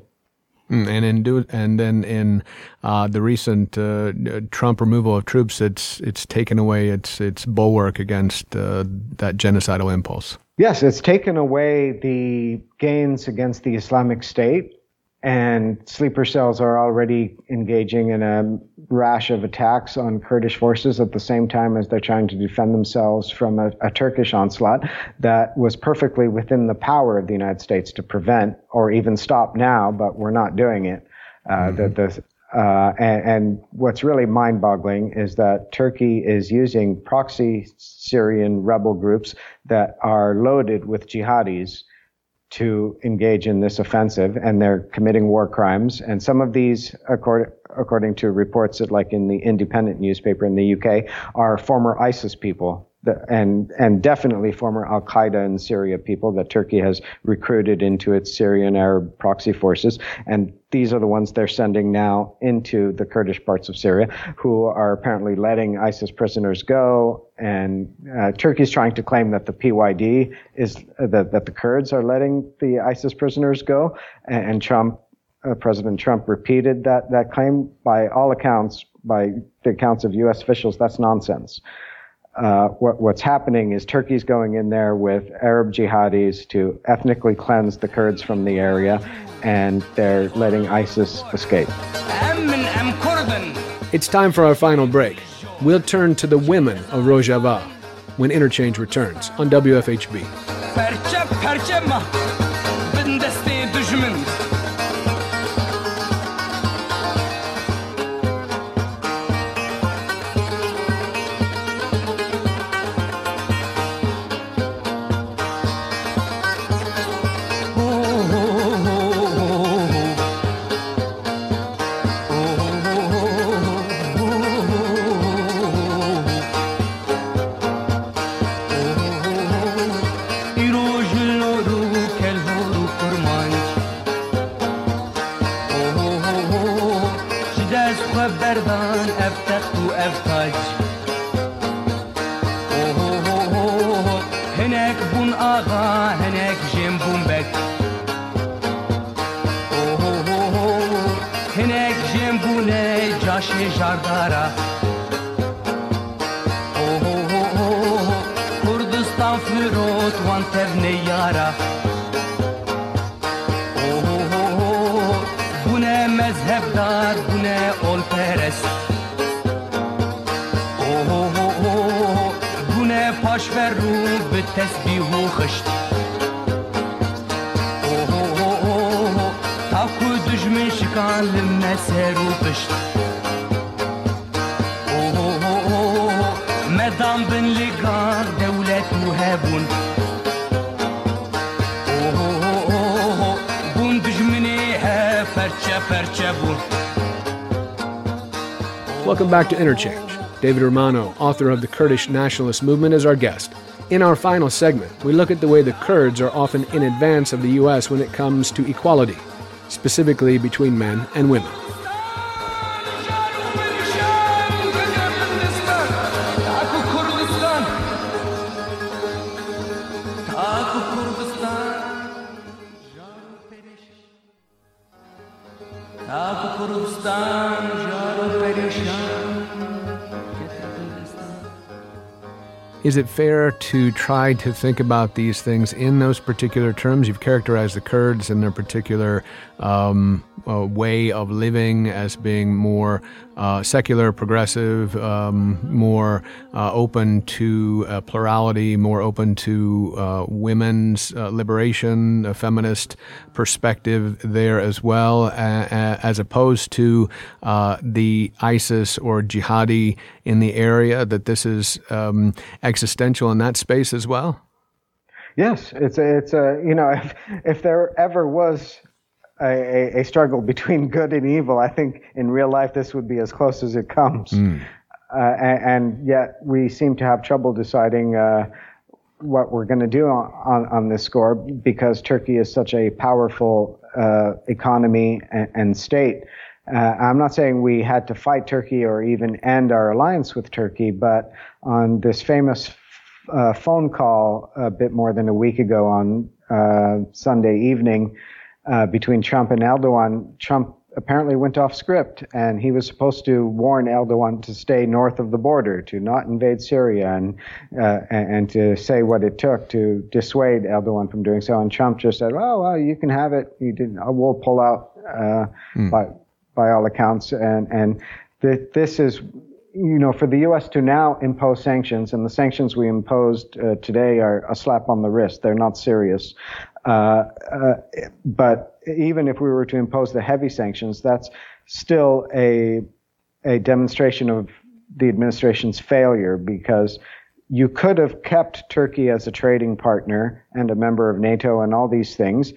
Mm, and in do, and then in uh, the recent uh, Trump removal of troops, it's it's taken away its its bulwark against uh, that genocidal impulse. Yes, it's taken away the gains against the Islamic State and sleeper cells are already engaging in a rash of attacks on Kurdish forces at the same time as they're trying to defend themselves from a, a, Turkish onslaught that was perfectly within the power of the United States to prevent or even stop now, but we're not doing it. Uh, mm-hmm. the, the, uh, and, and, what's really mind-boggling is that Turkey is using proxy Syrian rebel groups that are loaded with jihadis to engage in this offensive, and they're committing war crimes. And some of these, according, according to reports that, like in the Independent newspaper in the UK, are former ISIS people and and definitely former Al Qaeda in Syria people that Turkey has recruited into its Syrian Arab proxy forces, and these are the ones they're sending now into the Kurdish parts of Syria, who are apparently letting ISIS prisoners go. And uh, Turkey's trying to claim that the PYD is uh, that that the Kurds are letting the ISIS prisoners go, and, and Trump. Uh, President Trump repeated that, that claim by all accounts, by the accounts of U.S. officials, that's nonsense uh, what, what's happening is Turkey's going in there with Arab jihadis to ethnically cleanse the Kurds from the area, and they're letting ISIS escape. It's time for our final break. We'll turn to the women of Rojava when Interchange returns on WFHB. naše žardara Oh, oh, oh, oh, Kurdistan firot van tevne yara Oh, oh, oh, oh, bu ne mezhebdar, bu ne olperest Oh, oh, oh, oh, bu ne paşveru, bi tesbihu hışt Oh, oh, oh, oh, taku düşmüş kalime seru pışt Welcome back to Interchange. David Romano, author of the Kurdish nationalist movement, is our guest. In our final segment, we look at the way the Kurds are often in advance of the U.S. when it comes to equality, specifically between men and women. Is it fair to try to think about these things in those particular terms? You've characterized the Kurds and their particular um, uh, way of living as being more uh, secular, progressive, um, more uh, open to uh, plurality, more open to uh, women's liberation, a feminist perspective there as well, as opposed to the ISIS or jihadi in the area, that this is um, existential in that space as well? Yes, it's a, it's a you know if if there ever was a, a, struggle between good and evil. I think in real life this would be as close as it comes. Mm. Uh, and, and, yet we seem to have trouble deciding uh, what we're going to do on, on, on, this score because Turkey is such a powerful uh, economy and, and state. Uh, I'm not saying we had to fight Turkey or even end our alliance with Turkey, but on this famous uh, phone call a bit more than a week ago on uh, Sunday evening, uh, between Trump and Erdogan, Trump apparently went off script and he was supposed to warn Erdogan to stay north of the border, to not invade Syria and, uh, and, to say what it took to dissuade Erdogan from doing so. And Trump just said, oh, well, you can have it. You didn't, we'll pull out uh, mm. by by all accounts, and and th- this is you know, for the U.S. to now impose sanctions, and the sanctions we imposed uh, today are a slap on the wrist. They're not serious. Uh, uh, but even if we were to impose the heavy sanctions, that's still a a demonstration of the administration's failure because you could have kept Turkey as a trading partner and a member of NATO and all these things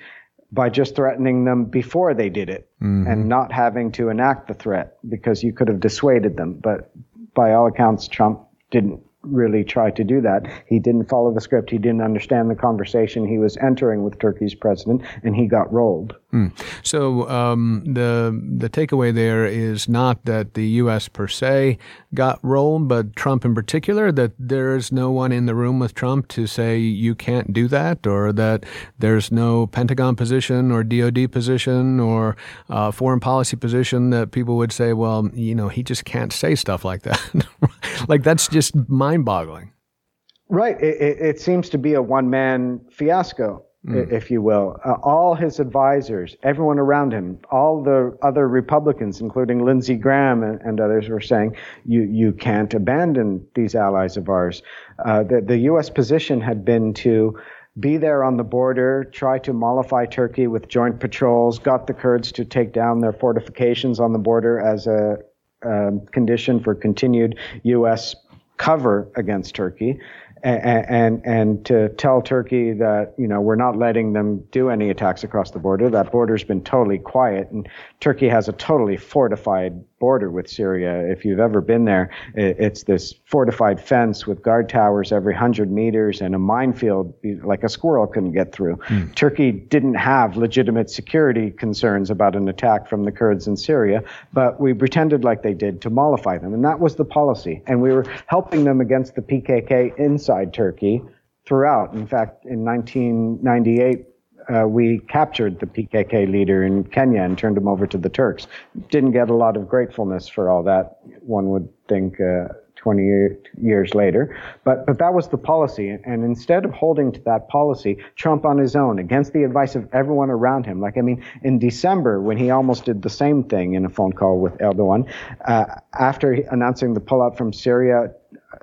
by just threatening them before they did it mm-hmm. and not having to enact the threat because you could have dissuaded them. But by all accounts, Trump didn't really try to do that. He didn't follow the script. He didn't understand the conversation he was entering with Turkey's president, and he got rolled. Mm. So um, the the takeaway there is not that the U.S. per se got rolled, but Trump in particular. That there's no one in the room with Trump to say you can't do that, or that there's no Pentagon position or DoD position or uh, foreign policy position that people would say, well, you know, he just can't say stuff like that. like that's just mind-boggling. Right. It, it, it seems to be a one-man fiasco mm. if you will. Uh, all his advisors, everyone around him, all the other Republicans, including Lindsey Graham and, and others, were saying, you, you can't abandon these allies of ours. Uh, the, the U.S. position had been to be there on the border, try to mollify Turkey with joint patrols, got the Kurds to take down their fortifications on the border as a um, condition for continued U.S. cover against Turkey and, and, to tell Turkey that you know we're not letting them do any attacks across the border. That border's been totally quiet, and Turkey has a totally fortified border with Syria. If you've ever been there, it's this fortified fence with guard towers every hundred meters and a minefield like a squirrel couldn't get through. Mm. Turkey didn't have legitimate security concerns about an attack from the Kurds in Syria, but we pretended like they did to mollify them, and that was the policy. And we were helping them against the PKK inside Turkey throughout. In fact, in 1998 uh, we captured the PKK leader in Kenya and turned him over to the Turks. Didn't get a lot of gratefulness for all that, one would think, uh, 20 years later. But, but that was the policy. And instead of holding to that policy, Trump on his own, against the advice of everyone around him, like, I mean, in December, when he almost did the same thing in a phone call with Erdogan, uh, after announcing the pullout from Syria,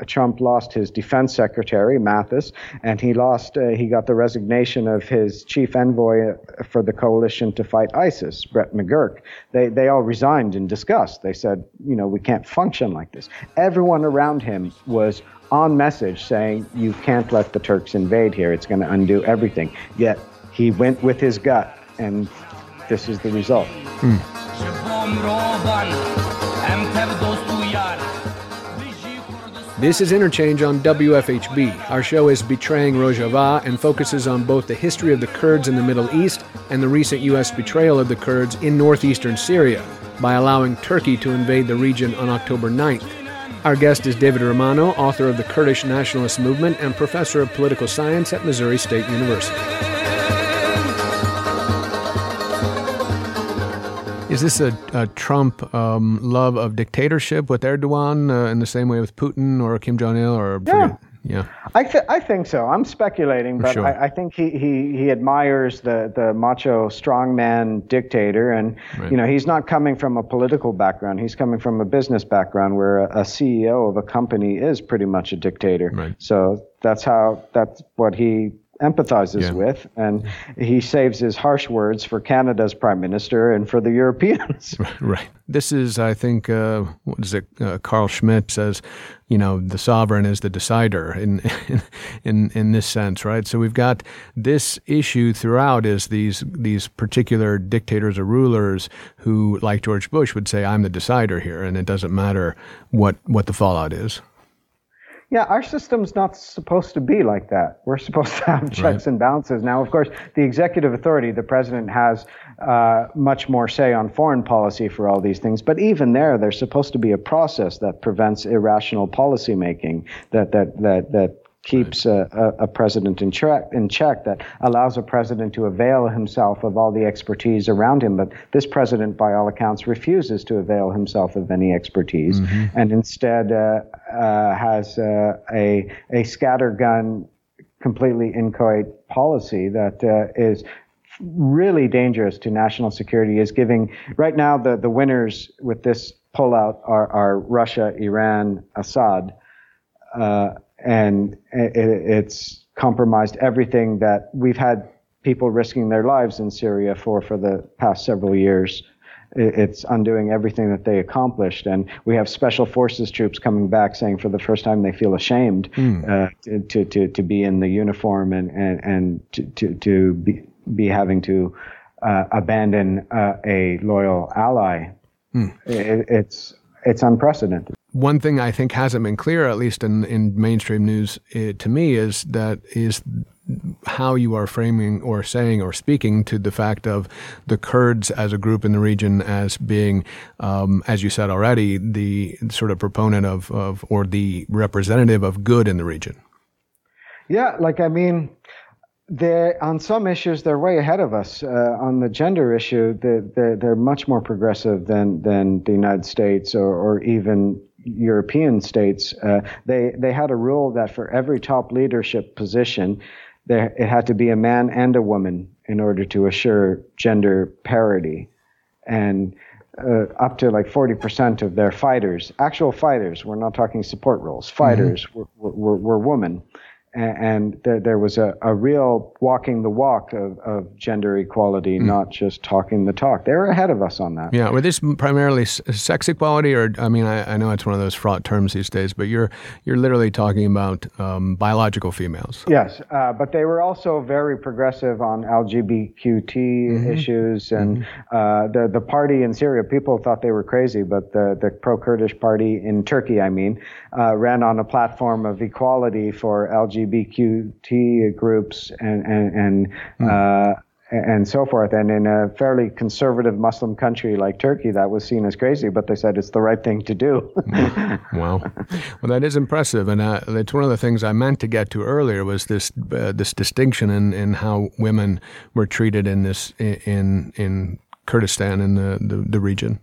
Trump lost his defense secretary, Mattis, and he lost, uh, he got the resignation of his chief envoy for the coalition to fight ISIS, Brett McGurk. They, they all resigned in disgust. They said, you know, we can't function like this. Everyone around him was on message saying, you can't let the Turks invade here. It's going to undo everything. Yet he went with his gut, and this is the result. Hmm. This is Interchange on WFHB. Our show is Betraying Rojava and focuses on both the history of the Kurds in the Middle East and the recent U.S. betrayal of the Kurds in northeastern Syria by allowing Turkey to invade the region on October 9th. Our guest is David Romano, author of the Kurdish Nationalist Movement and professor of political science at Missouri State University. Is this a, a Trump um, love of dictatorship with Erdogan uh, in the same way with Putin or Kim Jong Il or yeah. Yeah, I, th- I think so. I'm speculating, but sure. I, I, think he, he, he admires the, the macho strongman dictator, and right. you know he's not coming from a political background. He's coming from a business background where a, a CEO of a company is pretty much a dictator. Right. So that's how that's what he empathizes yeah. with, and he saves his harsh words for Canada's prime minister and for the Europeans. Right. This is, I think, uh, what is it? Uh, Carl Schmitt says, you know, the sovereign is the decider in, in in in this sense, right? So we've got this issue throughout is these these particular dictators or rulers who, like George Bush, would say, "I'm the decider here," and it doesn't matter what what the fallout is. Yeah, our system's not supposed to be like that. We're supposed to have checks right. and balances. Now, of course, the executive authority, the president has uh, much more say on foreign policy for all these things. But even there, there's supposed to be a process that prevents irrational policymaking that that that that keeps a, a, president in check, in check, that allows a president to avail himself of all the expertise around him. But this president, by all accounts, refuses to avail himself of any expertise mm-hmm. and instead uh, uh, has uh, a, a scattergun, completely inchoate policy that uh, is really dangerous to national security is giving right now the, the winners with this pullout are, are Russia, Iran, Assad, uh, and it, it's compromised everything that we've had people risking their lives in Syria for for the past several years. It's undoing everything that they accomplished, and we have special forces troops coming back saying for the first time they feel ashamed mm. uh, to, to to be in the uniform and and and to to, to be be having to uh, abandon uh, a loyal ally. Mm. It, it's it's unprecedented. One thing I think hasn't been clear, at least in, in mainstream news, uh, to me, is that is how you are framing or saying or speaking to the fact of the Kurds as a group in the region as being, um, as you said already, the sort of proponent of, of or the representative of good in the region. Yeah, like I mean, they on some issues they're way ahead of us. Uh, on the gender issue, they're, they're, they're much more progressive than than the United States or, or even European states. Uh, they they had a rule that for every top leadership position, there it had to be a man and a woman in order to assure gender parity, and. Uh, up to like 40% of their fighters, actual fighters, we're not talking support roles, fighters mm-hmm. were, were, were women and there, there was a, a real walking the walk of, of gender equality, mm. not just talking the talk. They were ahead of us on that. Yeah, were this primarily sex equality, or I mean, I, I know it's one of those fraught terms these days, but you're you're literally talking about um, biological females. Yes, uh, but they were also very progressive on LGBTQ mm-hmm. issues, and mm-hmm. uh, the the party in Syria. People thought they were crazy, but the the pro Kurdish party in Turkey, I mean, uh, ran on a platform of equality for LGBT LGBTQT groups and and and, mm. uh, and so forth. And in a fairly conservative Muslim country like Turkey, that was seen as crazy, but they said it's the right thing to do. Hmm. wow, well, that is impressive, and uh, it's one of the things I meant to get to earlier was this uh, this distinction in, in how women were treated in this in in Kurdistan in the the, the region.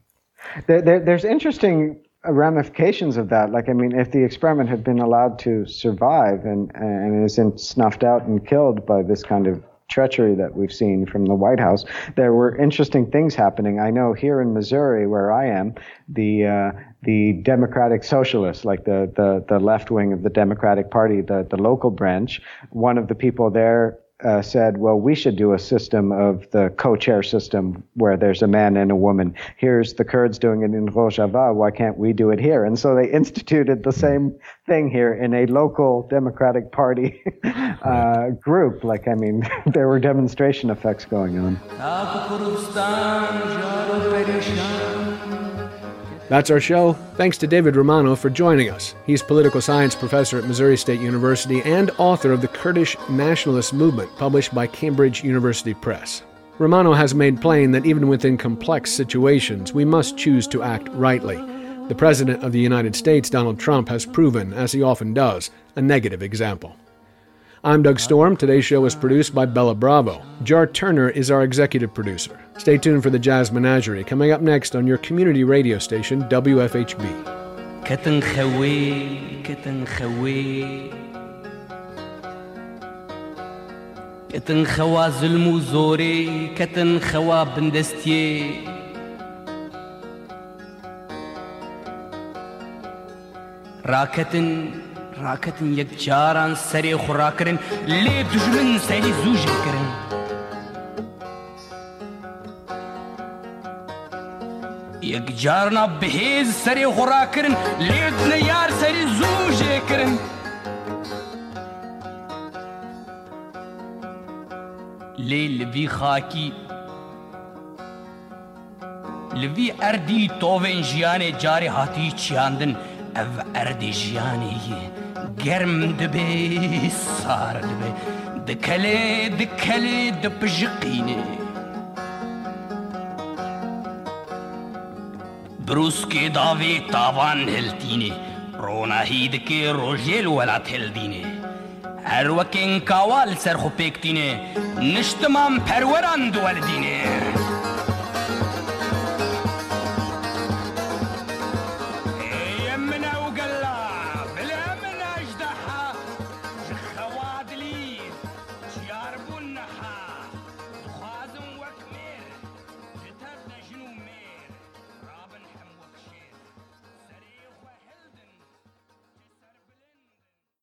There, there, there's interesting ramifications of that. Like, I mean, if the experiment had been allowed to survive and, and isn't snuffed out and killed by this kind of treachery that we've seen from the White House, there were interesting things happening. I know here in Missouri, where I am, the uh, the Democratic Socialists, like the the, the left wing of the Democratic Party, the the local branch, one of the people there uh, said, well, we should do a system of the co-chair system where there's a man and a woman. Here's the Kurds doing it in Rojava. Why can't we do it here? And so they instituted the same thing here in a local Democratic Party uh, group. Like, I mean, there were demonstration effects going on. That's our show. Thanks to David Romano for joining us. He's political science professor at Missouri State University and author of The Kurdish Nationalist Movement, published by Cambridge University Press. Romano has made plain that even within complex situations, we must choose to act rightly. The President of the United States, Donald Trump, has proven, as he often does, a negative example. I'm Doug Storm. Today's show is produced by Bella Bravo. Jar Turner is our executive producer. Stay tuned for the Jazz Menagerie coming up next on your community radio station, WFHB. كتن خوي كتن خوي كتن خوا ظلم وزوري كتن خوا بندستي راكتن راکەتن یەک جاران سەرێ خوڕاکردن لێ دژمن سەری زووژکردن. یەک جارنا بەهێز سەرێ خوڕاکردن لێدنە یار سەری زووژێکردن. لێ لەوی خاکی لەوی ئەردی تۆڤێن ژیانێ جارێ هاتی چیاندن ئەv ئەردی ګرم د به سار د به د کله د کله د پژقینه بروسکې داوي تاوان هلتینه روناهید کې روجل ولا تلدینه هر وکین کاوال سر خو پکتینه نشتمام پروران دولدینه